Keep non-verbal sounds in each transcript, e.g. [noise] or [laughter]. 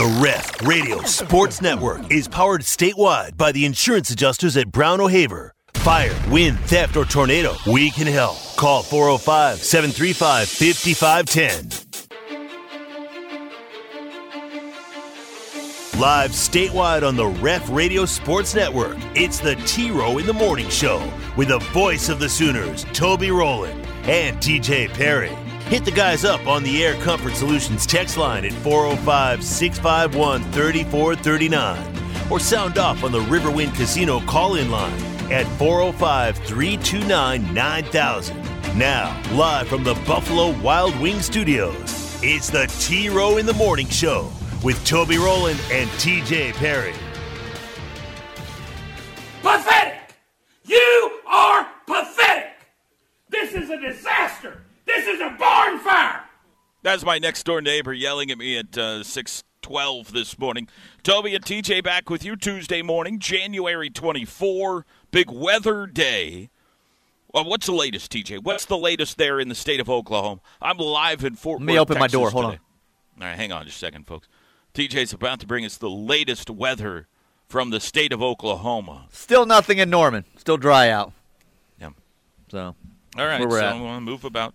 The Ref Radio Sports Network is powered statewide by the insurance adjusters at Brown O'Haver. Fire, wind, theft, or tornado, we can help. Call 405 735 5510. Live statewide on the Ref Radio Sports Network, it's the T Row in the Morning Show with the voice of the Sooners, Toby Rowland and TJ Perry. Hit the guys up on the Air Comfort Solutions text line at 405 651 3439 or sound off on the Riverwind Casino call in line at 405 329 9000. Now, live from the Buffalo Wild Wing Studios, it's the T Row in the Morning Show with Toby Rowland and TJ Perry. Pathetic! You are pathetic! This is a disaster! This is a barn fire! That's my next door neighbor yelling at me at uh, 612 this morning. Toby and TJ back with you Tuesday morning, January 24, big weather day. Well, what's the latest, TJ? What's the latest there in the state of Oklahoma? I'm live in Fort Let me Worth, open my door. Hold today. All right, hang on just a second, folks. TJ's about to bring us the latest weather from the state of Oklahoma. Still nothing in Norman. Still dry out. Yeah. So All right, so at. I want to move about.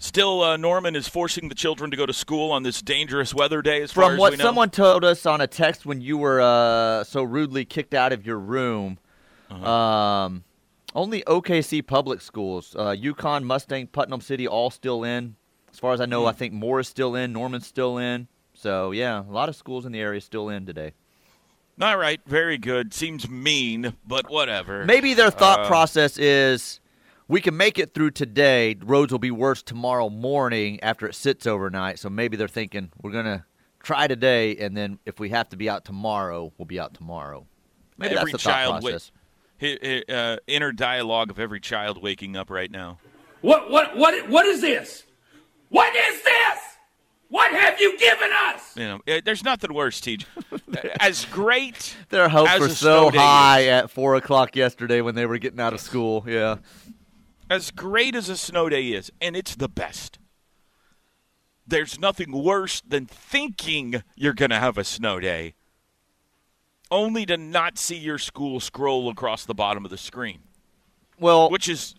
Still, uh, Norman is forcing the children to go to school on this dangerous weather day. As far from as what we know. someone told us on a text when you were uh, so rudely kicked out of your room, Uh-huh. um, only OKC public schools, uh, Yukon, Mustang, Putnam City, all still in. As far as I know, Hmm. I think Moore is still in, Norman's still in. So yeah, a lot of schools in the area still in today. All right, very good. Seems mean, but whatever. Maybe their thought Uh, process is we can make it through today. Roads will be worse tomorrow morning after it sits overnight. So maybe they're thinking we're gonna try today, and then if we have to be out tomorrow, we'll be out tomorrow. Maybe every that's the child wa- process. hi- hi- uh, inner dialogue of every child waking up right now. What, what, what, what is this? What is this? What have you given us? You know, eh, there's nothing worse, TJ. [laughs] as great. Their hopes were so high is- at four o'clock yesterday when they were getting out of school. Yeah, as great as a snow day is, and it's the best. There's nothing worse than thinking you're going to have a snow day, only to not see your school scroll across the bottom of the screen. well, which is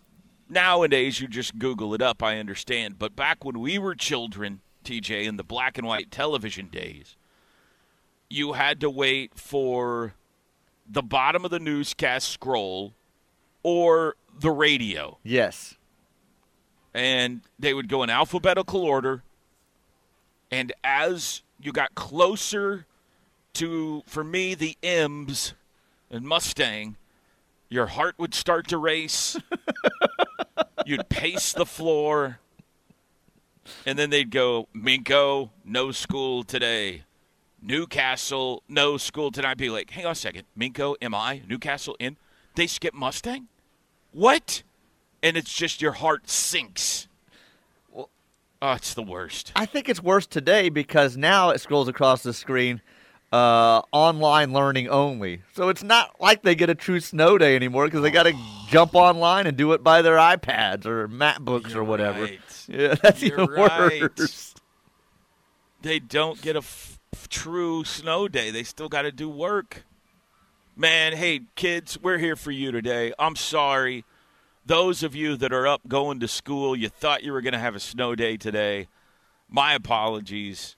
nowadays you just Google it up. I understand, but back when we were children, TJ, in the black and white television days, you had to wait for the bottom of the newscast scroll or the radio, yes, and they would go in alphabetical order. And as you got closer to, for me, the M's and Mustang, your heart would start to race. [laughs] You'd pace the floor. And then they'd go, Minco, no school today. Newcastle, no school today. I'd be like, hang on a second. Minco, am I? Newcastle in? They skip Mustang? What? And it's just your heart sinks. oh, it's the worst. I think it's worse today because now it scrolls across the screen. Uh, online learning only, so it's not like they get a true snow day anymore because they got to [sighs] jump online and do it by their iPads or MacBooks You're or whatever. right. [laughs] Yeah, that's You're even right. worse. they don't get a f- true snow day. They still got to do work. Man, hey, kids, we're here for you today. I'm sorry. Those of you that are up going to school, you thought you were going to have a snow day today. My apologies.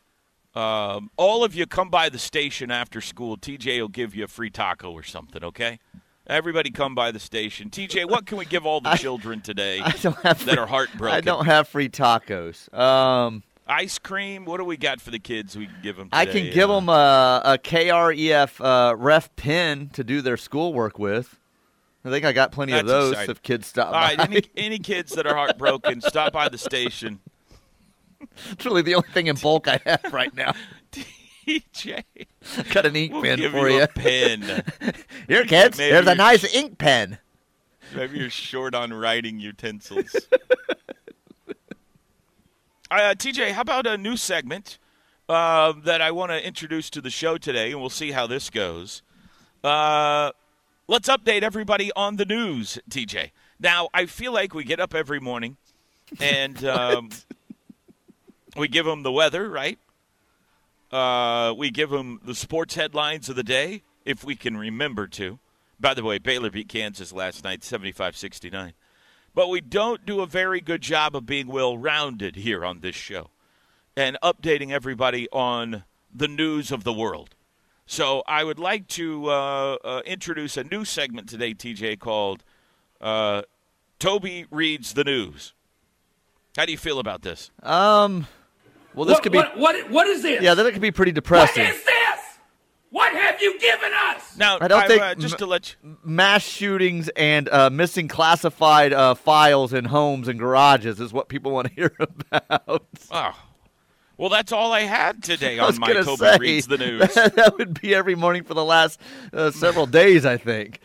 Um, all of you come by the station after school. TJ will give you a free taco or something, okay? Everybody come by the station. TJ, what can we give all the [laughs] I- children today I don't have that free- are heartbroken? I don't have free tacos. Um, Ice cream. What do we got for the kids? We can give them. I can give them a, a KREF uh, ref pin to do their schoolwork with. I think I got plenty of those exciting. if kids stop All right, by. any, [laughs] any kids that are heartbroken, stop by the station. it's really the only thing in bulk I have right now. [laughs] DJ. got an ink we'll pen for you you. a pen. [laughs] Here, kids. Maybe Here's a nice ink pen. Maybe you're short on writing utensils. Uh, TJ, how about a new segment uh, that I want to introduce to the show today, and we'll see how this goes. Uh, let's update everybody on the news, TJ. Now, I feel like we get up every morning and [laughs] um, we give them the weather, right? Uh, we give them the sports headlines of the day, if we can remember to. By the way, Baylor beat Kansas last night, 75 69. But we don't do a very good job of being well rounded here on this show and updating everybody on the news of the world. So I would like to uh, uh, introduce a new segment today, TJ, called uh, Toby Reads the News. How do you feel about this? Um, well, this what, could be what, what, what is this? yeah, that could be pretty depressing. is this? What have you given us? Now, I don't I- think uh, just m- to let you, Mass shootings and uh, missing classified uh, files in homes and garages is what people want to [laughs] hear about. oh, well, that's all I had today [laughs] I on my gonna Toby say Reads the [laughs] News. that would be every morning for the last uh, several days, I think.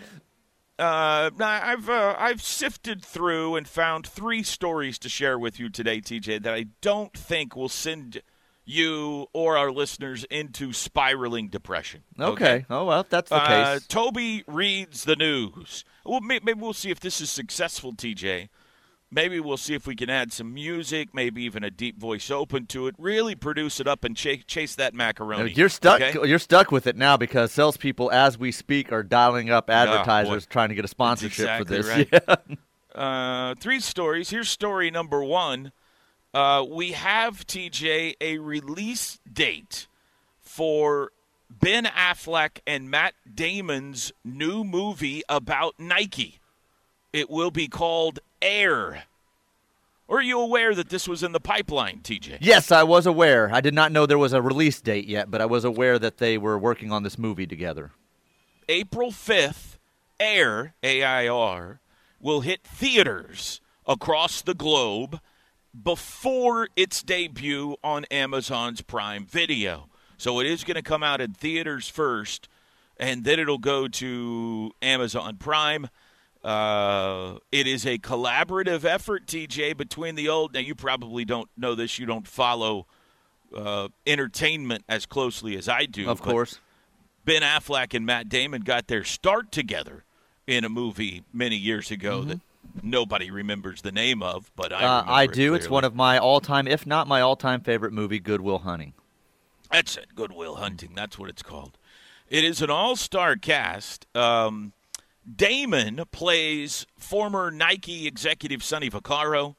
Uh, I've uh, I've sifted through and found three stories to share with you today, TJ, that I don't think will send you or our listeners into spiraling depression. Okay. Oh well, that's the Uh, case. Toby reads the news. Well, maybe we'll see if this is successful, TJ. Maybe we'll see if we can add some music, maybe even a deep voice open to it. Really produce it up and ch- chase that macaroni. You're stuck. okay? You're stuck with it now because salespeople, as we speak, are dialing up advertisers boy. trying to get a sponsorship for this. right. [laughs] Yeah. Uh, three stories. Here's story number one. Uh, we have TJ a release date for Ben Affleck and Matt Damon's new movie about Nike. It will be called Air. Are you aware that this was in the pipeline, TJ? Yes, I was aware. I did not know there was a release date yet, but I was aware that they were working on this movie together. April 5th, Air, A I R, will hit theaters across the globe before its debut on Amazon's Prime Video. So it is going to come out in theaters first, and then it'll go to Amazon Prime. Uh, it is a collaborative effort, TJ, between the old. Now, you probably don't know this. You don't follow uh, entertainment as closely as I do. Of course. Ben Affleck and Matt Damon got their start together in a movie many years ago that nobody remembers the name of, but I. Uh, I it do. It's one of my all-time, if not my all-time favorite movie, Good Will Hunting. That's it. Good Will Hunting. That's what it's called. It is an all-star cast. Um, Damon plays former Nike executive Sonny Vaccaro.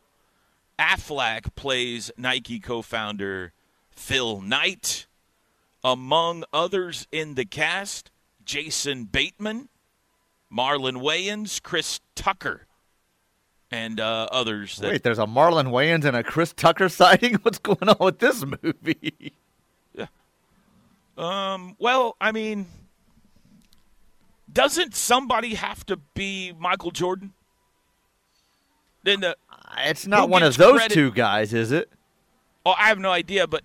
Affleck plays Nike co-founder Phil Knight. Among others in the cast, Jason Bateman, Marlon Wayans, Chris Tucker, and uh, others. That Wait, there's a Marlon Wayans and a Chris Tucker [laughs] sighting. What's going on with this movie? yeah. Um, well, I mean, doesn't somebody have to be Michael Jordan? Then the It's not one of those credit- two guys, is it? oh, I have no idea, but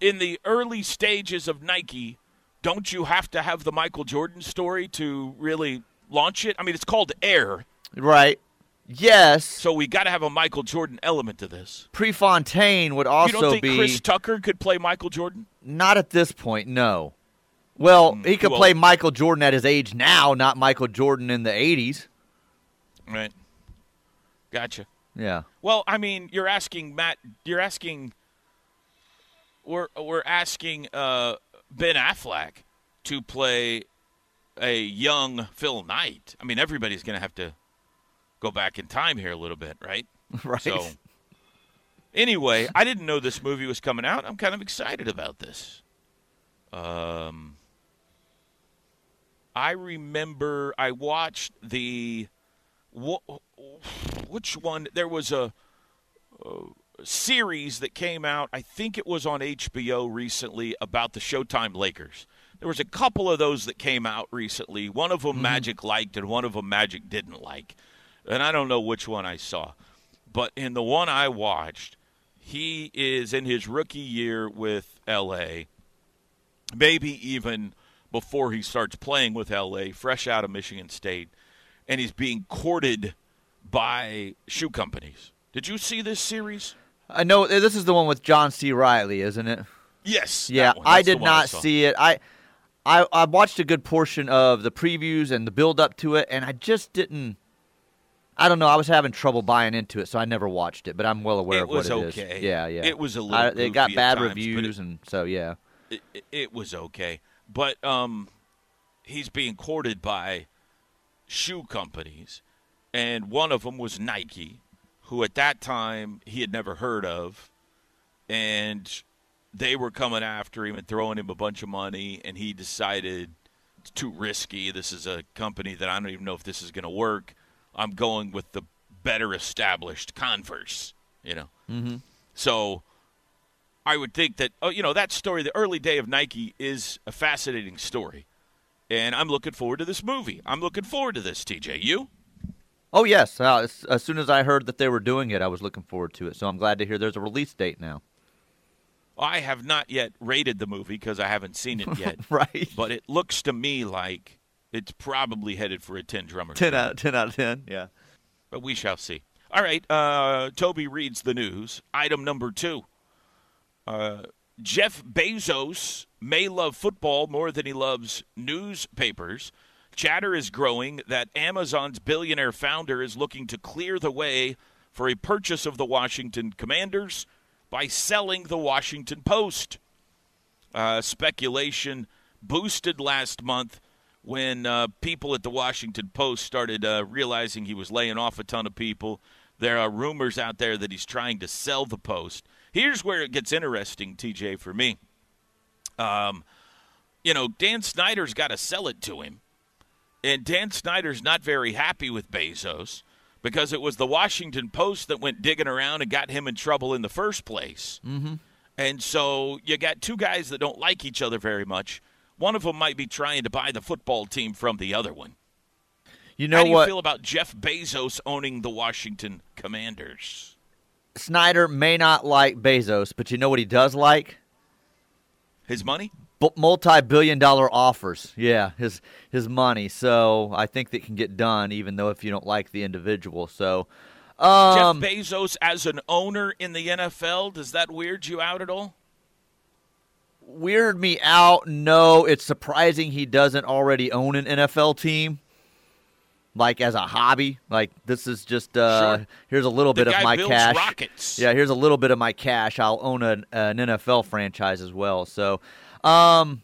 in the early stages of Nike, don't you have to have the Michael Jordan story to really launch it? I mean, it's called Air, Right. Yes. so we got to have a Michael Jordan element to this. Prefontaine would also you also don't think be Chris Tucker could play Michael Jordan? not at this point. No. Well, he could well- play Michael Jordan at his age now, not Michael Jordan in the '80s. Right. Gotcha. Yeah. Well, I mean, you're asking Matt. You're asking. We're we're asking uh, Ben Affleck to play a young Phil Knight. I mean, everybody's going to have to go back in time here a little bit, right? [laughs] Right. So, anyway, I didn't know this movie was coming out. I'm kind of excited about this. Um, I remember I watched the wh- which one? There was a, a series that came out. I think it was on HBO recently about the Showtime Lakers. There was a couple of those that came out recently. One of them Magic liked, and one of them Magic didn't like. And I don't know which one I saw. But in the one I watched, he is in his rookie year with LA, maybe even before he starts playing with LA, fresh out of Michigan State, and he's being courted by shoe companies. Did you see this series? I know eh, this is the one with John C. Reilly, isn't it? Yes. Yeah. I did not saw. see it. I, I I watched a good portion of the previews and the build up to it, and I just didn't. I don't know. I was having trouble buying into it, so I never watched it. But I'm well aware It of what was it is. okay. Yeah, yeah. It was a little I, It got bad times, reviews, it- and so yeah. it, it- it was okay. But um, he's being courted by shoe companies, and one of them was Nike, who at that time he had never heard of, and they were coming after him and throwing him a bunch of money, and he decided it's too risky. This is a company that I don't even know if this is going to work. I'm going with the better established Converse, you know. Mm-hmm. So I would think that oh, you know that story, the early day of Nike, is a fascinating story, and I'm looking forward to this movie. I'm looking forward to this. TJ, you? Oh yes. Uh, as, as soon as I heard that they were doing it, I was looking forward to it. So I'm glad to hear there's a release date now. I have not yet rated the movie because I haven't seen it yet, [laughs] Right. but it looks to me like it's probably headed for a ten drummer. ten out of ten out of ten. Yeah. but we shall see. All right, uh, Toby reads the news. Item number two. Uh, Jeff Bezos may love football more than he loves newspapers. Chatter is growing that Amazon's billionaire founder is looking to clear the way for a purchase of the Washington Commanders by selling the Washington Post. Uh, speculation boosted last month when uh, people at the Washington Post started uh, realizing he was laying off a ton of people. There are rumors out there that he's trying to sell the Post. Here's where it gets interesting, TJ, for me. Um, you know, Dan Snyder's got to sell it to him. And Dan Snyder's not very happy with Bezos because it was the Washington Post that went digging around and got him in trouble in the first place. Mm-hmm. And so you got two guys that don't like each other very much. One of them might be trying to buy the football team from the other one. You know How do you what? feel about Jeff Bezos owning the Washington Commanders? Snyder may not like Bezos, but you know what he does like? His money? Bu- multi-billion-dollar offers. Yeah, his his money. So I think that can get done, even though if you don't like the individual. So, um, Jeff Bezos as an owner in the NFL, does that weird you out at all? Weird me out. No, it's surprising he doesn't already own an NFL team. Like as a hobby, like this is just uh, Sure. here's a little The bit of my cash. rockets. Yeah, here's a little bit of my cash. I'll own an, an NFL franchise as well. So, um,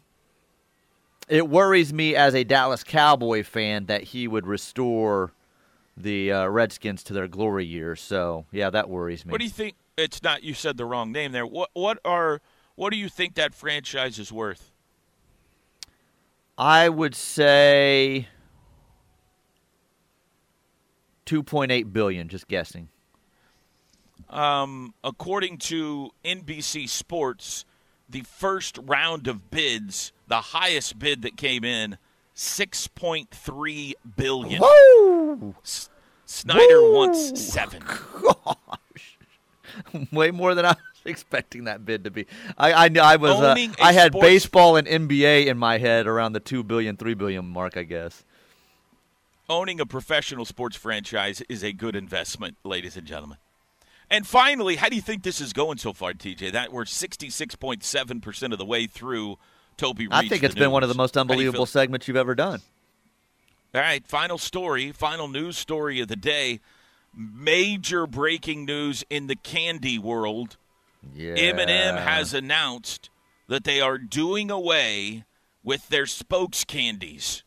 it worries me as a Dallas Cowboy fan that he would restore the uh, Redskins to their glory years. So, yeah, that worries me. What do you think? It's not. You said the wrong name there. What? What are? What do you think that franchise is worth? I would say 2.8 billion. Just guessing. Um, according to NBC Sports, the first round of bids, the highest bid that came in, six point three billion. Woo! S- Snyder Woo! wants seven. [laughs] Gosh. Way more than I [laughs] expecting that bid to be. I I, I was uh, I had sports- baseball and NBA in my head around the two billion, three billion mark. I guess. Owning a professional sports franchise is a good investment, ladies and gentlemen. And finally, how do you think this is going so far, TJ? That we're sixty six point seven percent of the way through. Toby, I think it's been one of the most do you unbelievable segments you've ever done. All right, final story, final news story of the day. Major breaking news in the candy world. Yeah. M&M has announced that they are doing away with their spokes candies.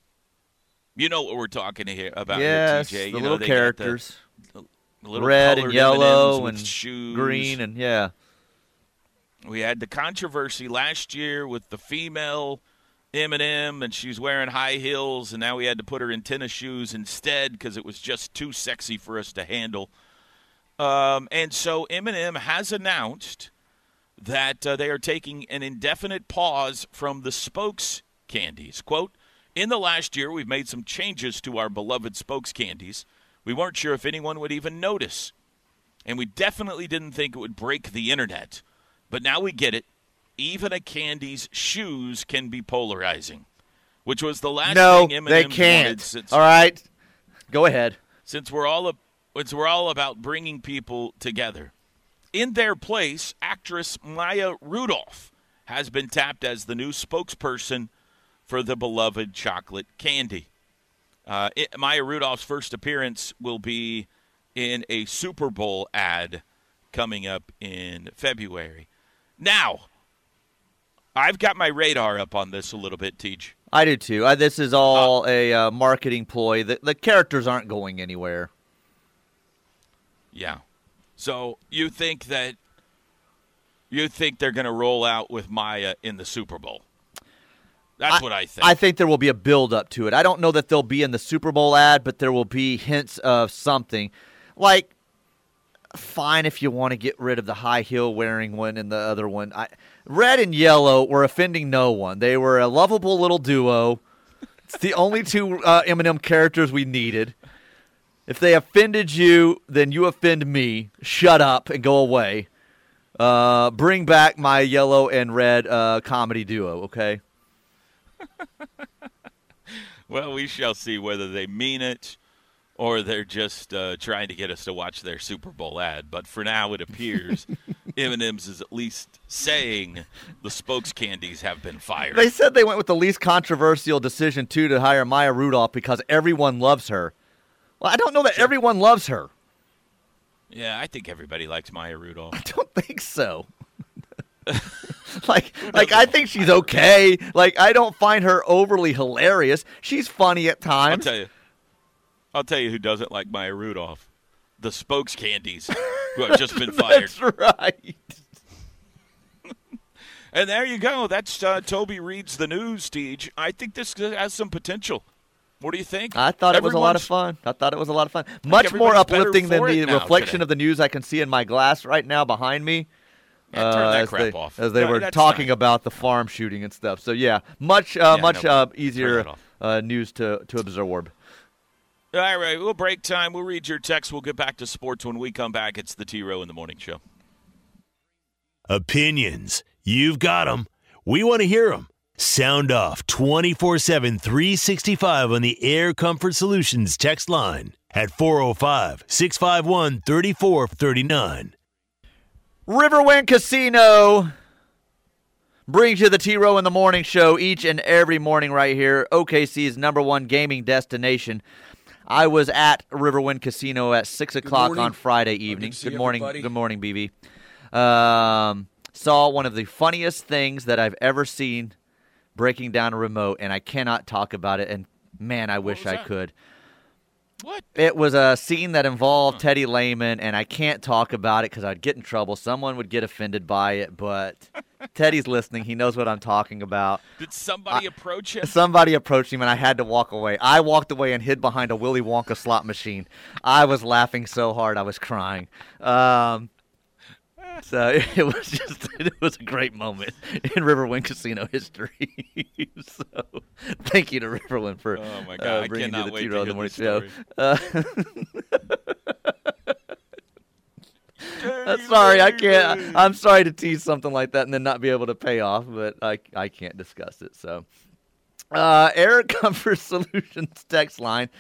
You know what we're talking here about yes, here, TJ. the you little know, they characters, the little red and yellow and shoes. green, and yeah. We had the controversy last year with the female M&M, and she's wearing high heels, and now we had to put her in tennis shoes instead because it was just too sexy for us to handle. Um, and so M&M has announced that uh, they are taking an indefinite pause from the spokes candies. Quote, in the last year, we've made some changes to our beloved spokes candies. We weren't sure if anyone would even notice. And we definitely didn't think it would break the internet. But now we get it. Even a candy's shoes can be polarizing, which was the last No, thing M&M's they wanted can't. since All right, go ahead. since we're all a, since we're all about bringing people together. In their place, actress Maya Rudolph has been tapped as the new spokesperson for the beloved chocolate candy. Uh, it, Maya Rudolph's first appearance will be in a Super Bowl ad coming up in February. Now, I've got my radar up on this a little bit, Teach. I do too. I, this is all a uh, marketing ploy. The, the characters aren't going anywhere. Yeah. So you think that you think they're going to roll out with Maya in the Super Bowl? That's what I think. I think there will be a build up to it. I don't know that they'll be in the Super Bowl ad, but there will be hints of something. Like, fine if you want to get rid of the high heel wearing one and the other one. I, red and yellow were offending no one. They were a lovable little duo. It's the only two uh, M&M characters we needed. If they offended you, then you offend me. Shut up and go away. Uh, bring back my yellow and red uh, comedy duo, okay? [laughs] well, we shall see whether they mean it or they're just uh, trying to get us to watch their Super Bowl ad. But for now, it appears [laughs] M&M's is at least saying the spokes candies have been fired. They said they went with the least controversial decision too to hire Maya Rudolph because everyone loves her. Well, I don't know that sure. everyone loves her. Yeah, I think everybody likes Maya Rudolph. [laughs] I don't think so. [laughs] like, like I think she's okay. Like, I don't find her overly hilarious. She's funny at times. I'll tell you. I'll tell you who doesn't like Maya Rudolph. The spokes candies who have just been [laughs] fired. That's right. and there you go. That's uh, Toby reads the news, Teach. I think this has some potential. What do you think? I thought Everyone's, it was a lot of fun. I thought it was a lot of fun. Much more uplifting than the reflection today. of the news I can see in my glass right now behind me. Yeah, turn that uh, crap they, off. As they no, were talking fine. about the farm shooting and stuff. So yeah, much uh, yeah, much no, uh, easier uh, news to to absorb. All right, we'll break time. We'll read your text. We'll get back to sports when we come back. It's the T Row in the Morning Show. Opinions. You've got them. We want to hear them. Sound off 24 7, 365 on the Air Comfort Solutions text line at 405 651 3439. Riverwind Casino brings you the T Row in the Morning Show each and every morning right here. OKC's number one gaming destination. I was at Riverwind Casino at six o'clock on Friday evening. Good, good morning, everybody. good morning, BB. Um, saw one of the funniest things that I've ever seen breaking down a remote, and I cannot talk about it. And man, I wish I could. What? It was a scene that involved Teddy Lehman, and I can't talk about it because I'd get in trouble. Someone would get offended by it, but [laughs] Teddy's listening. He knows what I'm talking about. Did somebody approach him? Somebody approached him, and I had to walk away. I walked away and hid behind a Willy Wonka slot machine. I was laughing so hard I was crying. Um, so [laughs] it was just it was a great moment in Riverwind Casino history. [laughs] so thank you to Riverwind for Oh my God, uh, bringing cannot you the wait T to Row hear the Morning Show. Uh, [laughs] uh, sorry, I can't. I'm sorry to tease something like that and then not be able to pay off, but I I can't discuss it. So, uh, Air Comfort Solutions text line: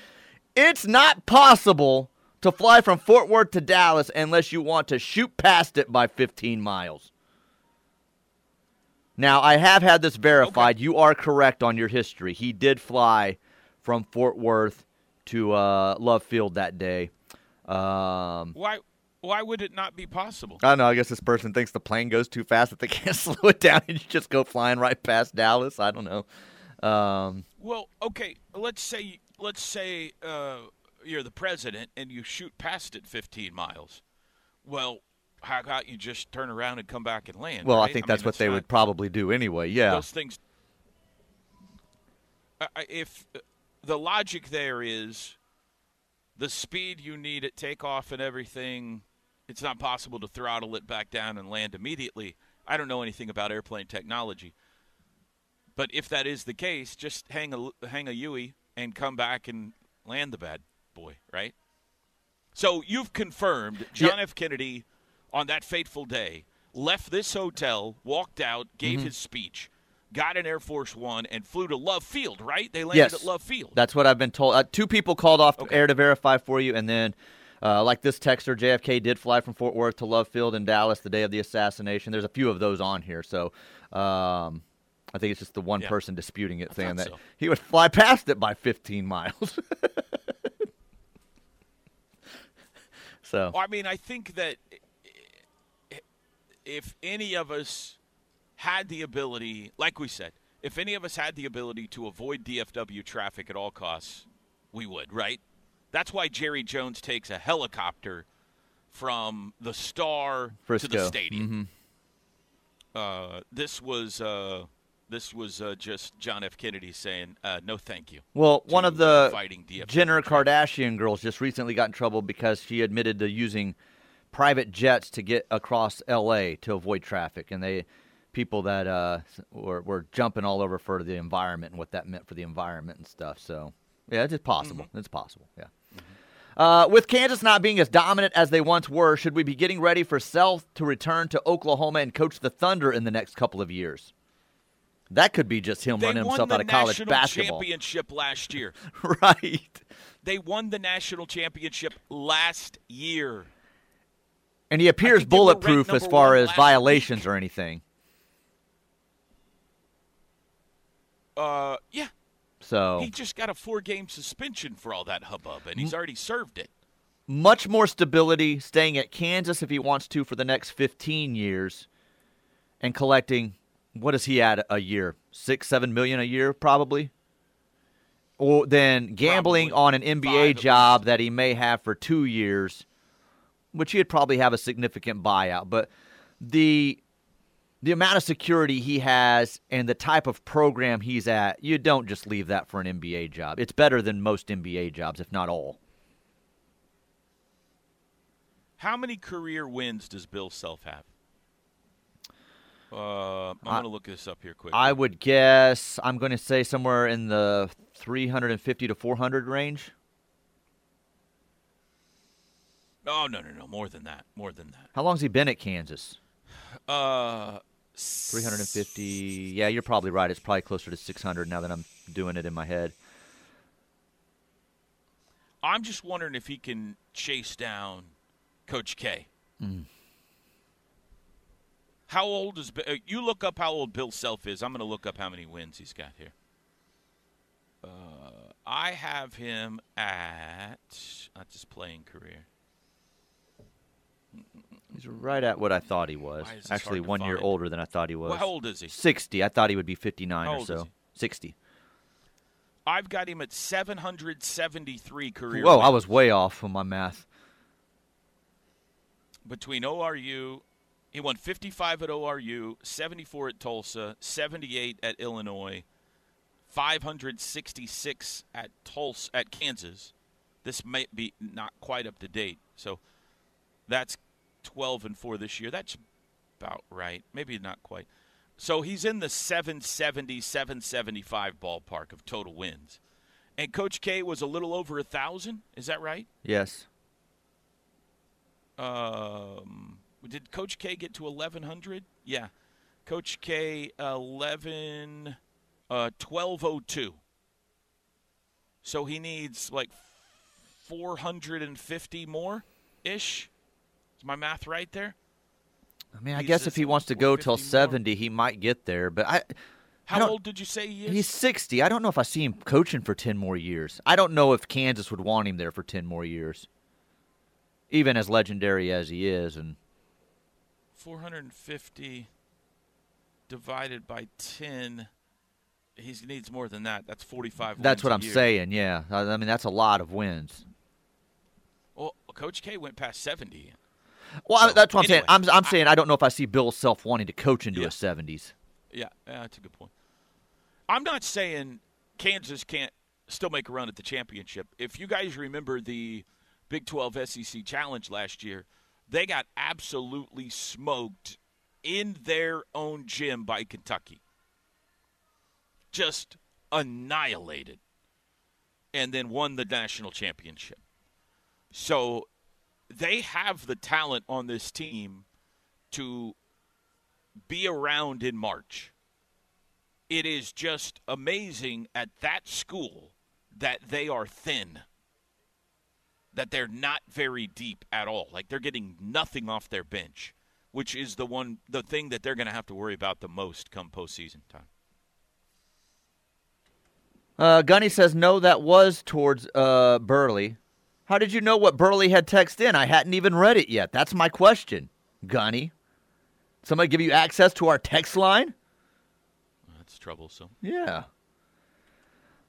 It's not possible to fly from Fort Worth to Dallas unless you want to shoot past it by 15 miles. Now, I have had this verified. You are correct on your history. He did fly from Fort Worth to uh, Love Field that day. Um, Why? Why would it not be possible? I don't know. I guess this person thinks the plane goes too fast that they [laughs] can't slow it down and you just go flying right past Dallas. I don't know. Um, Well, okay. Let's say let's say uh, you're the president and you shoot past it 15 miles. Well, how about you just turn around and come back and land? well, I right? think mean, that's what they not- would probably do anyway. Yeah. Those things. I- I- If uh, the logic there is the speed you need at takeoff and everything, it's not possible to throttle it back down and land immediately. I don't know anything about airplane technology. But if that is the case, just hang a hang a Yui and come back and land the bad boy, right? So you've confirmed John F. Kennedy on that fateful day left this hotel, walked out, gave Mm-hmm. his speech, got an Air Force One, and flew to Love Field, right? They landed Yes. at Love Field. That's what I've been told. Uh, two people called off Okay. air to verify for you, and then, uh, like this texter, JFK did fly from Fort Worth to Love Field in Dallas the day of the assassination. There's a few of those on here, so um, I think it's just the one Yeah. person disputing it, saying that so. he would [laughs] fly past it by 15 miles. [laughs] So I mean, I think that if any of us had the ability, like we said, if any of us had the ability to avoid DFW traffic at all costs, we would, right? That's why Jerry Jones takes a helicopter from the Star to the stadium. Uh, this was uh, this was uh, just John F. Kennedy saying, uh, "No, thank you." Well, one of the fighting DFW Jenner. Kardashian girls just recently got in trouble because she admitted to using private jets to get across L.A. to avoid traffic, and they people that uh, were were jumping all over for the environment and what that meant for the environment and stuff. So yeah, it's possible. It's possible. Yeah. Uh, with Kansas not being as dominant as they once were, should we be getting ready for Self to return to Oklahoma and coach the Thunder in the next couple of years? That could be just him They running himself out of college national basketball. championship last year. [laughs] right. They won the national championship last year. And he appears think they were ranked bulletproof as far as violations week. or anything. Uh, yeah, So he just got a four-game suspension for all that hubbub, and he's already served it. much more stability staying at Kansas if he wants to for the next 15 years and collecting what is he at a year? 6 7 million a year probably. Or then gambling Probably. on an NBA job that he may have for 2 years which he'd probably have a significant buyout, but the the amount of security he has and the type of program he's at, you don't just leave that for an NBA job. It's better than most NBA jobs, if not all. How many career wins does Bill Self have? Uh, I'm I- going to look this up here quick. I would guess I'm going to say somewhere in the 350 to 400 range. oh no, no, no, more than that, more than that. How long's he been at Kansas? Uh, 350. Yeah, you're probably right. It's probably closer to 600 now that I'm doing it in my head. I'm just wondering if he can chase down Coach K. Mm. How old is uh, you? Look up how old Bill Self is. I'm going to look up how many wins he's got here. Uh, I have him at not just playing career. He's right at what I thought he was. Why is this Actually, one year older than I thought he was. Well, how old is he? 60. I thought he would be 59 How or so. 60. I've got him at 773 career. Whoa, I was way off on my math. between ORU. He won 55 at ORU, 74 at Tulsa, 78 at Illinois, 566 at Tulsa at Kansas. This might be not quite up to date. So that's 12 and 4 this year. That's about right. Maybe not quite. So he's in the 770, 775 ballpark of total wins. And Coach K was a little over a thousand. Is that right? Yes. Um, did Coach K get to 1100? Yeah. Coach K 11 uh 1202. So he needs like 450 more ish. Is my math right there? I mean, I He's guess if he wants to go till 450 more. 70, he might get there. But I, How old did you say he is? He's 60. I don't know if I see him coaching for 10 more years. I don't know if Kansas would want him there for 10 more years. Even as legendary as he is and 450 divided by 10 he needs more than that. That's 45 that's what I'm year. saying, yeah. I mean, that's a lot of wins. Well, Coach K went past 70. Well, I- So, that's what I'm saying. I'm I'm saying I don't know if I see Bill Self wanting to coach into Yeah. his 70s. Yeah, yeah, that's a good point. I'm not saying Kansas can't still make a run at the championship. If you guys remember the Big 12 SEC Challenge last year, they got absolutely smoked in their own gym by Kentucky. Just annihilated. And then won the national championship. So they have the talent on this team to be around in March. It is just amazing at that school that they are thin. That they're not very deep at all. Like they're getting nothing off their bench, which is the one the thing that they're going to have to worry about the most come postseason time. Uh, Gunny says no, that was towards uh, Burley. How did you know what Burley had texted in? I hadn't even read it yet. That's my question, Gunny. Somebody give you access to our text line? That's troublesome. Yeah.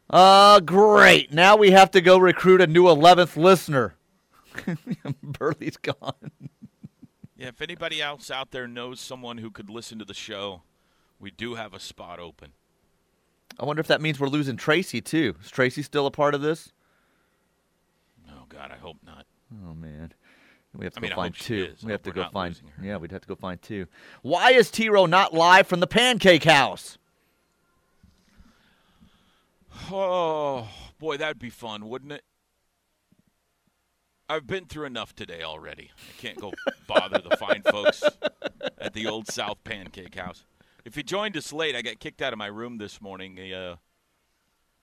Uh, great. Now we have to go recruit a new 11th listener. [laughs] Burley's gone. Yeah, if anybody else out there knows someone who could listen to the show, we do have a spot open. I wonder if that means we're losing Tracy, too. Is Tracy still a part of this? Oh, God, I hope not. Oh, man. We have to I go mean, find two. We have to go find. Yeah, we'd have to go find two. Why is T Row not live from the Pancake House? Oh, boy, that'd be fun, wouldn't it? I've been through enough today already. I can't go [laughs] bother the fine folks at the Old South Pancake House. If you joined us late, I got kicked out of my room this morning. The uh,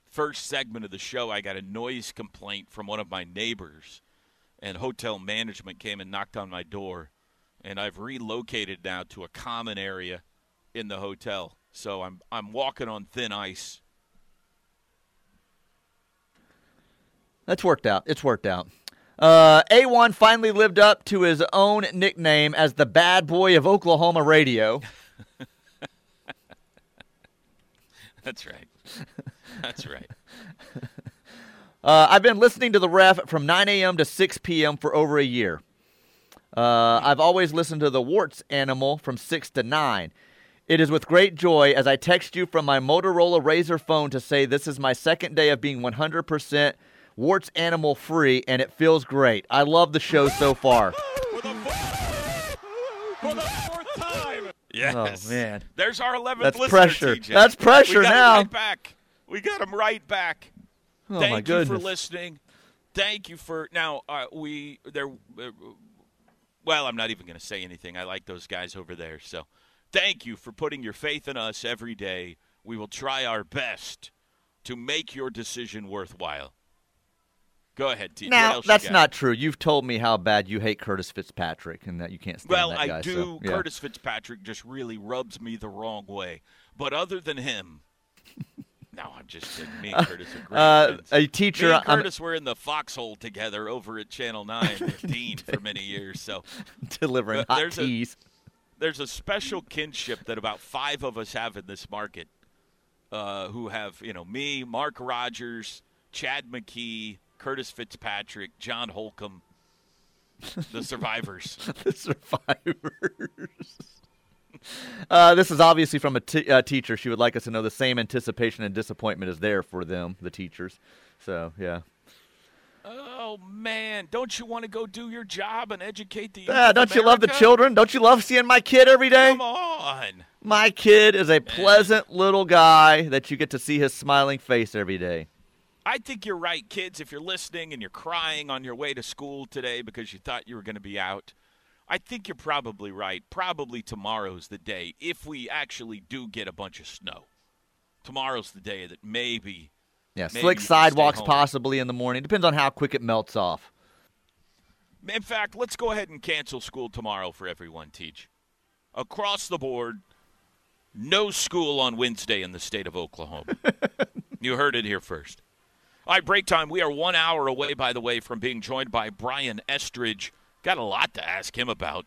first segment of the show, I got a noise complaint from one of my neighbors, and hotel management came and knocked on my door. And I've relocated now to a common area in the hotel, so I'm I'm walking on thin ice. That's worked out. It's worked out. Uh, A1 finally lived up to his own nickname as the bad boy of Oklahoma radio. [laughs] That's right. That's right. [laughs] Uh, I've been listening to the ref from 9 a.m. to 6 p.m. for over a year. Uh, I've always listened to the Sports Animal from 6 to 9. It is with great joy as I text you from my Motorola Razr phone to say this is my second day of being 100% Sports Animal free, and it feels great. I love the show so far. Yes. Oh, man. There's our 11th That's listener, pressure. TJ. That's pressure we got now. Him right back. We got him right back. Oh, Thank my you goodness. for listening. Thank you for now. Uh, we there. Uh, well, I'm not even going to say anything. I like those guys over there. So, thank you for putting your faith in us every day. We will try our best to make your decision worthwhile. Go ahead, T. Now, you not true. You've told me how bad you hate Curtis Fitzpatrick and that you can't stand Well, that I guy. do. so, yeah. Curtis Fitzpatrick just really rubs me the wrong way. But other than him, [laughs] no, I'm just kidding. Me and Curtis are great Uh, a Me teacher. and I'm Curtis were in the foxhole together over at Channel [laughs] 9 with [laughs] Dean for many years. So delivering Uh, hot there's a- teas. there's a special kinship that about five of us have in this market uh, who have, you know, me, Mark Rogers, Chad McKee, Curtis Fitzpatrick, John Holcomb, the survivors. [laughs] the survivors. Uh, this is obviously from a t- uh, teacher. She would like us to know the same anticipation and disappointment is there for them, the teachers. So, yeah. Oh man, don't you want to go do your job and educate the youth Ah, don't you love the children? Don't you love seeing my kid every day? Come on. My kid is a pleasant little guy that you get to see his smiling face every day. I think you're right, kids. If you're listening and you're crying on your way to school today because you thought you were going to be out, I think you're probably right. Probably tomorrow's the day if we actually do get a bunch of snow. Tomorrow's the day that maybe. Yeah, Maybe slick you can stay sidewalks possibly in the morning. Depends on how quick it melts off. In fact, let's go ahead and cancel school tomorrow for everyone, Teach. Across the board, no school on Wednesday in the state of Oklahoma. [laughs] you heard it here first. All right, break time. We are one hour away, by the way, from being joined by Brian Estridge. Got a lot to ask him about.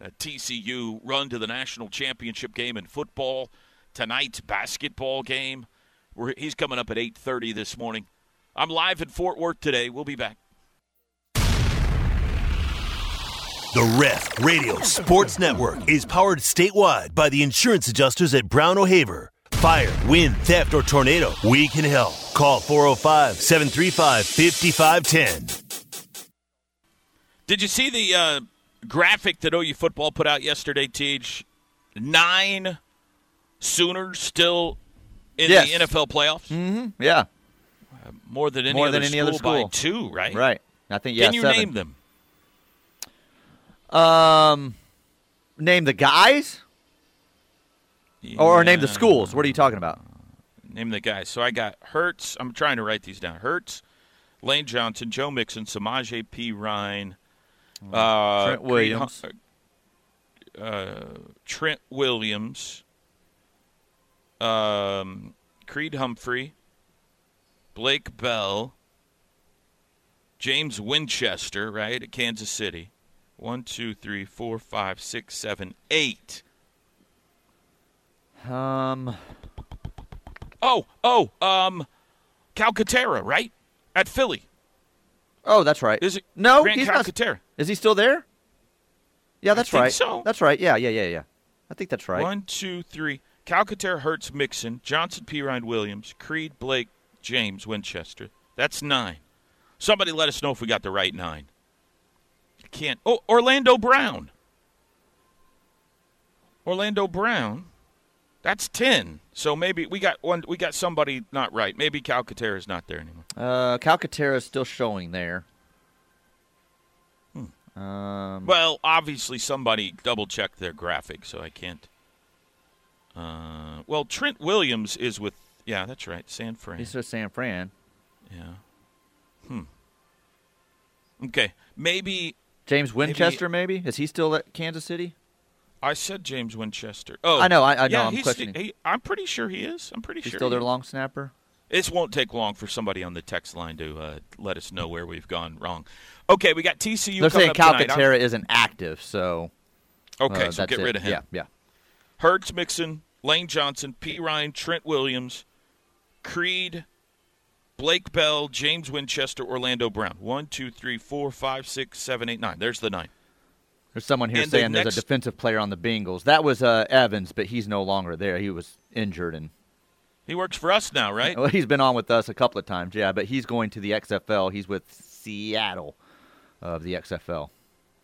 A TCU run to the national championship game in football. Tonight's basketball game. We're, he's coming up at 8.30 this morning. I'm live in Fort Worth today. We'll be back. The Ref Radio Sports Network is powered statewide by the insurance adjusters at Brown O'Haver. Fire, wind, theft, or tornado, we can help. Call 405 735 5510. Did you see the uh, graphic that OU football put out yesterday, Teach? Nine Sooners still in Yes. the NFL playoffs. Mm-hmm. Yeah, More than any More other than any school other by two, right? right. I think yeah. Can you seven. name them? Um, name the guys or name the schools. What are you talking about? Name the guys. So I got Hurts. I'm trying to write these down. Hurts, Lane Johnson, Joe Mixon, Samaje Perine, uh, Trent Williams. Uh, Trent Williams, um, Creed Humphrey, Blake Bell, James Winchester, right, at Kansas City. One, two, three, four, five, six, seven, eight. Um, Oh, oh, um, Calcaterra, right? At Philly. oh, that's right. Is it No, Grant he's not. Calcaterra? Is he still there? Yeah, that's think right. so. That's right. Yeah, yeah, yeah, yeah. I think that's right. One, two, three. Calcaterra, Hurts, Mixon, Johnson, Perine, Williams, Creed, Blake, James, Winchester. That's nine. Somebody let us know if we got the right nine. Can't. Oh, Orlando Brown. Orlando Brown. That's ten. So maybe we got one. We got somebody not right. Maybe Calcaterra is not there anymore. Uh, Calcaterra is still showing there. Hmm. Um, Well, obviously somebody double checked their graphic, so I can't. Uh, well, Trent Williams is with. Yeah, that's right. San Fran. he's with San Fran. Yeah. Hmm. Okay. Maybe James Winchester, maybe? Is he still at Kansas City? I said James Winchester. Oh, I know, I- I know, Yeah, I'm he's questioning. he- I'm pretty sure he is. I'm pretty sure He's sure still he their long snapper. This won't take long for somebody on the text line to uh, let us know where we've gone wrong. Okay, we got TCU They're coming saying up tonight. I'm- Calcaterra isn't active, so Okay, uh, so get it. rid of him. Yeah, yeah. Hurts, Mixon, Lane Johnson, Perine, Trent Williams, Creed, Blake Bell, James Winchester, Orlando Brown. One, two, three, four, five, six, seven, eight, nine. There's the nine. There's someone here And the saying there's a defensive player on the Bengals. That was uh, Evans, but he's no longer there. He was injured, and He works for us now, right? [laughs] well, he's been on with us a couple of times. Yeah, but he's going to the XFL. He's with Seattle of the XFL.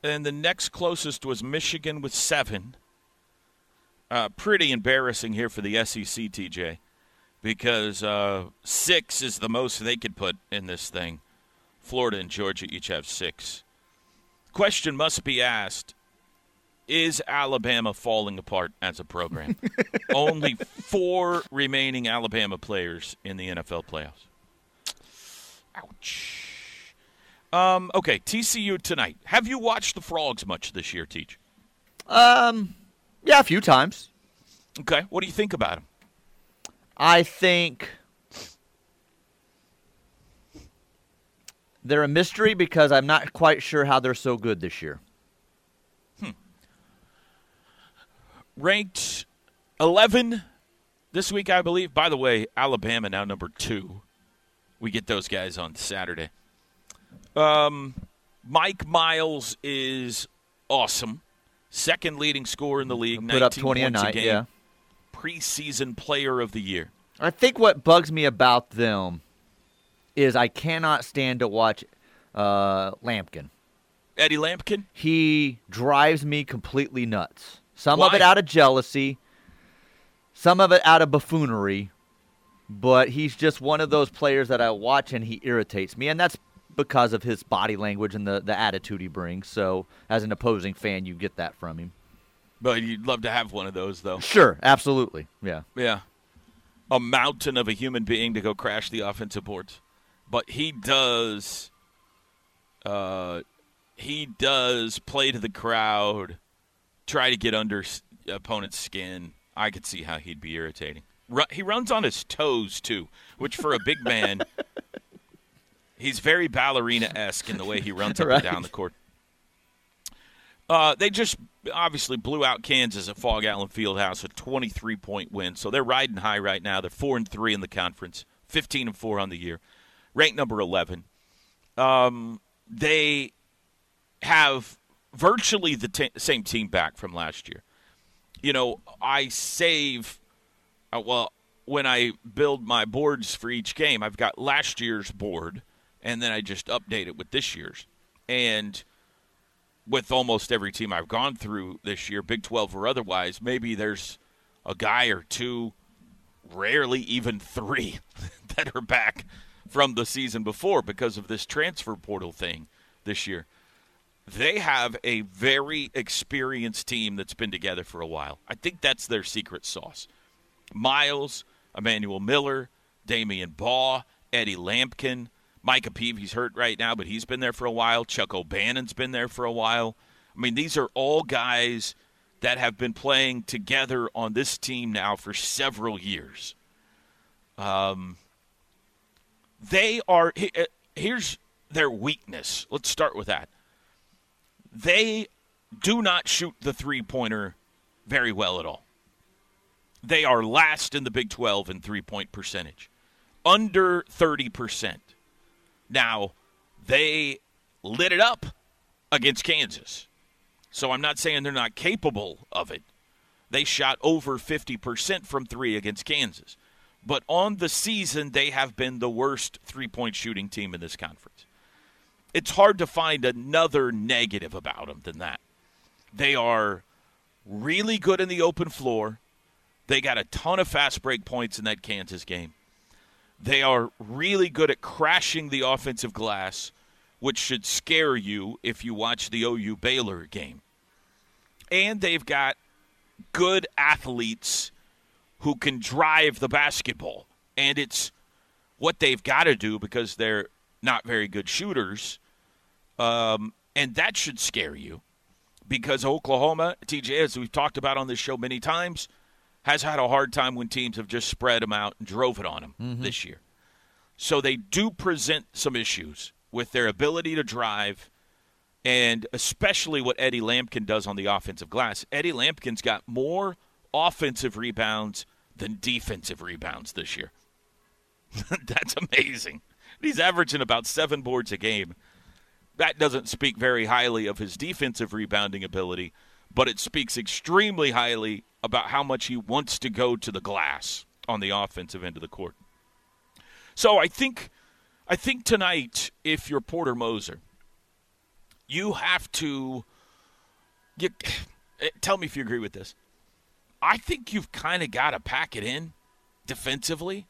and the next closest was Michigan with seven. Uh, pretty embarrassing here for the SEC, TJ, because uh, six is the most they could put in this thing. Florida and Georgia each have six. Question must be asked Is Alabama falling apart as a program? [laughs] Only four remaining Alabama players in the NFL playoffs. Ouch. Um, okay, TCU tonight. Have you watched the Frogs much this year, Teach? Um, yeah, a few times. Okay, what do you think about them? I think they're a mystery because I'm not quite sure how they're so good this year. Ranked 11 this week, I believe. By the way, Alabama now number two. We get those guys on Saturday. Um, Mike Miles is awesome. Second leading scorer in the league. Put up 19 20 a night, game. yeah. Preseason player of the year. I think what bugs me about them is I cannot stand to watch uh, Lampkin. Eddie Lampkin. He drives me completely nuts. Some of it out of jealousy, some of it out of buffoonery, but he's just one of those players that I watch and he irritates me, and that's because of his body language and the, the attitude he brings. So, as an opposing fan, you get that from him. But you'd love to have one of those, though. Sure, absolutely, yeah. Yeah. A mountain of a human being to go crash the offensive boards. But he does uh he does play to the crowd, try to get under opponent's skin. I could see how he'd be irritating. Ru- he runs on his toes too, which for a big man [laughs] he's very ballerina-esque in the way he runs up Right. and down the court. Uh, they just obviously blew out Kansas at Phog Allen Fieldhouse, a 23 point win. So they're riding high right now. They're four and three in the conference, 15 and four on the year, ranked number 11. Um, they have virtually the t- same team back from last year. You know, I save. Uh, well, when I build my boards for each game, I've got last year's board, and then I just update it with this year's. And with almost every team I've gone through this year, Big 12 or otherwise, maybe there's a guy or two, rarely even three, [laughs] that are back from the season before because of this transfer portal thing this year. They have a very experienced team that's been together for a while. I think that's their secret sauce. Miles, Emanuel Miller, Damion Baugh, Eddie Lampkin, Micah Peavy's hurt right now, but he's been there for a while. Chuck O'Bannon's been there for a while. I mean, these are all guys that have been playing together on this team now for several years. Um, they are. uh, Here's their weakness. Let's start with that. They do not shoot the three pointer very well at all. They are last in the Big 12 in three point percentage, under 30%. Now, they lit it up against Kansas. So I'm not saying they're not capable of it. They shot over 50% from three against Kansas. But on the season, they have been the worst three point shooting team in this conference. It's hard to find another negative about them than that. They are really good in the open floor. They got a ton of fast break points in that Kansas game. They are really good at crashing the offensive glass, which should scare you if you watch the OU Baylor game. And they've got good athletes who can drive the basketball. And it's what they've got to do because they're not very good shooters. Um, and that should scare you because Oklahoma, TJ, as we've talked about on this show many times, has had a hard time when teams have just spread them out and drove it on them mm-hmm. this year. So they do present some issues with their ability to drive and especially what Eddie Lampkin does on the offensive glass. Eddie Lampkin's got more offensive rebounds than defensive rebounds this year. [laughs] That's amazing. He's averaging about seven boards a game. That doesn't speak very highly of his defensive rebounding ability, but it speaks extremely highly about how much he wants to go to the glass on the offensive end of the court. So I think I think tonight, if you're Porter Moser, you have to you, [sighs] tell me if you agree with this. I think you've kind of got to pack it in defensively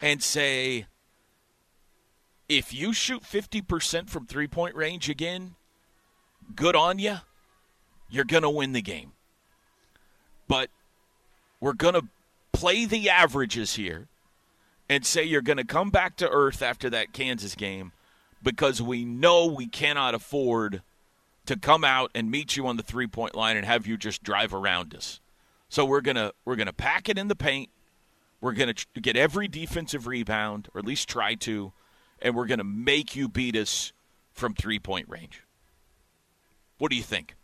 and say if you shoot 50% from three point range again, good on you. You're going to win the game. But we're going to play the averages here and say you're going to come back to earth after that Kansas game because we know we cannot afford to come out and meet you on the three point line and have you just drive around us. So we're gonna we're gonna pack it in the paint. We're gonna tr- get every defensive rebound, or at least try to, and we're gonna make you beat us from three point range. What do you think?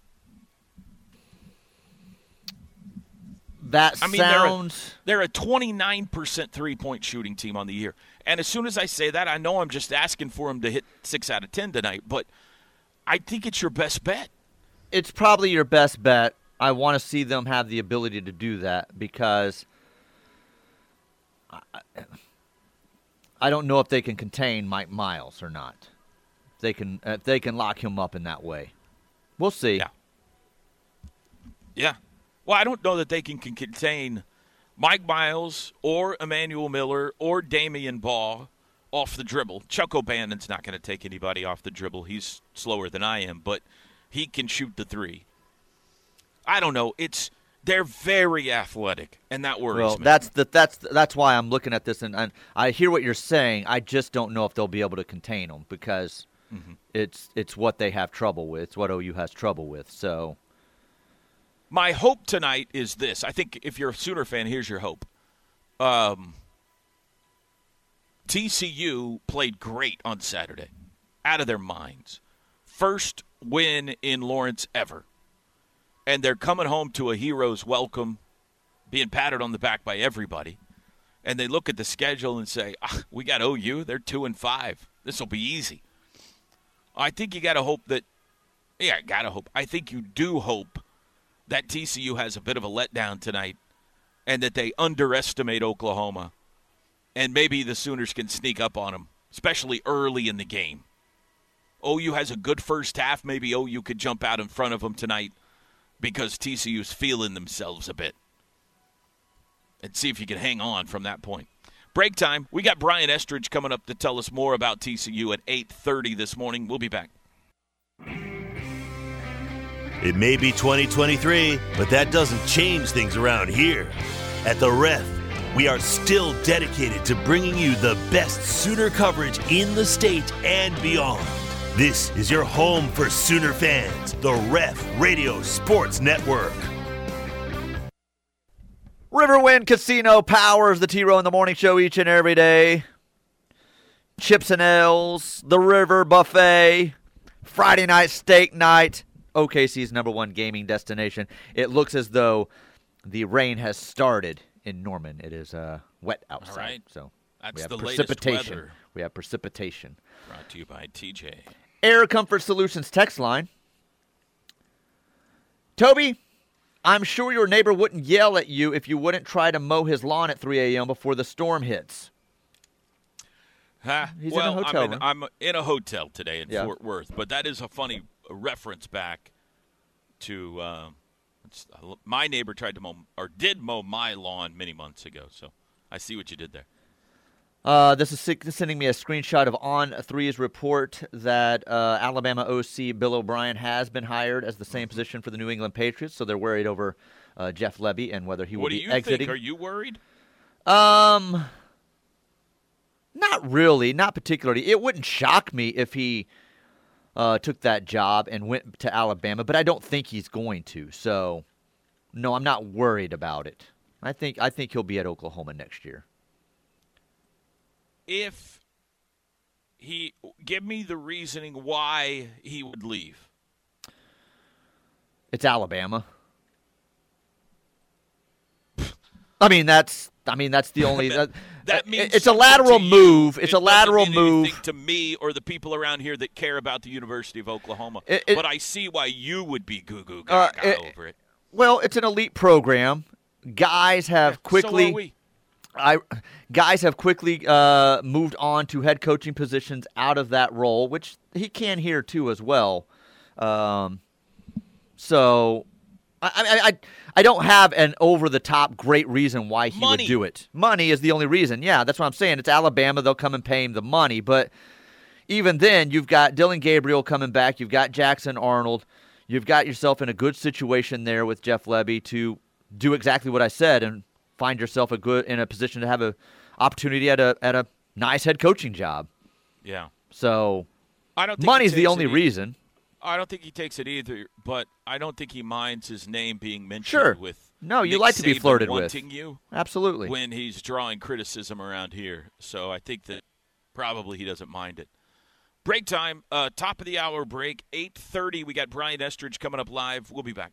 That I mean, sounds. They're a, they're a 29% three point shooting team on the year. And as soon as I say that, I know I'm just asking for them to hit six out of 10 tonight, but I think it's your best bet. It's probably your best bet. I want to see them have the ability to do that because I, I don't know if they can contain Mike Miles or not. If they can if they can lock him up in that way. We'll see. Yeah. Yeah. Well, I don't know that they can, can contain Mike Miles or Emanuel Miller or Damion Baugh off the dribble. Chuck O'Bannon's not going to take anybody off the dribble. He's slower than I am, but he can shoot the three. I don't know. It's they're very athletic, and that worries well, me. that's the, that's that's why I'm looking at this, and, and, I hear what you're saying. I just don't know if they'll be able to contain them because mm-hmm. it's it's what they have trouble with. It's what OU has trouble with. So, my hope tonight is this. I think if you're a Sooner fan, here's your hope. Um, TCU played great on Saturday, out of their minds. First win in Lawrence ever and they're coming home to a hero's welcome, being patted on the back by everybody. And they look at the schedule and say, ah, "We got OU. They're two and five. This will be easy." I think you got to hope that. Yeah, got to hope. I think you do hope that TCU has a bit of a letdown tonight, and that they underestimate Oklahoma, and maybe the Sooners can sneak up on them, especially early in the game. OU has a good first half. Maybe OU could jump out in front of them tonight because TCU's feeling themselves a bit. And see if you can hang on from that point. Break time. We got Brian Estridge coming up to tell us more about TCU at 8:30 this morning. We'll be back. It may be 2023, but that doesn't change things around here. At the Ref, we are still dedicated to bringing you the best Sooner coverage in the state and beyond. This is your home for Sooner fans, the Ref Radio Sports Network. Riverwind Casino powers the T Row in the Morning Show each and every day. chips and ales, the River Buffet, Friday night steak night, OKC's number one gaming destination. It looks as though the rain has started in Norman. It is uh, wet outside, right. so That's we have the latest precipitation. weather. We have precipitation. Brought to you by TJ. Air Comfort Solutions text line. Toby, I'm sure your neighbor wouldn't yell at you if you wouldn't try to mow his lawn at 3 a.m. before the storm hits. Huh? He's in a well, hotel I'm, in, room. I'm in a hotel today in Yeah. Fort Worth, but that is a funny reference back to uh, it's, my neighbor tried to mow or did mow my lawn many months ago. So I see what you did there. Uh, this is sending me a screenshot of On3's report that uh, Alabama OC Bill O'Brien has been hired as the same position for the New England Patriots, so they're worried over uh, Jeff Lebby and whether he will what do be you exiting. think? Are you worried? Um, not really, not particularly. It wouldn't shock me if he uh, took that job and went to Alabama, but I don't think he's going to. So, no, I'm not worried about it. I think I think he'll be at Oklahoma next year. If he give me the reasoning why he would leave. It's Alabama. I mean that's I mean that's the only [laughs] that, That means it's a lateral move. It's It a lateral move. to me or the people around here that care about the University of Oklahoma. It- it- but I see why you would be goo goo Uh, over it. Well, it's an elite program. Guys have So quickly we. I guys have quickly uh, moved on to head coaching positions out of that role, which he can here too as well. Um, so I, I, I I don't have an over the top great reason why he Money. would do it. Money is the only reason. Yeah, that's what I'm saying. It's Alabama; they'll come and pay him the money. But even then, you've got Dillon Gabriel coming back. You've got Jackson Arnold. You've got yourself in a good situation there with Jeff Lebby to do exactly what I said and find yourself a good in a position to have a opportunity at a at a nice head coaching job. Yeah. So I don't think money's the only reason. I don't think he takes it either, but I don't think he minds his name being mentioned Sure. with No, you Nick like to be Saban flirted with. wanting you Absolutely. when he's drawing criticism around here. So I think that probably he doesn't mind it. Break time, uh, top of the hour break, 8.30. We got Brian Estridge coming up live. We'll be back.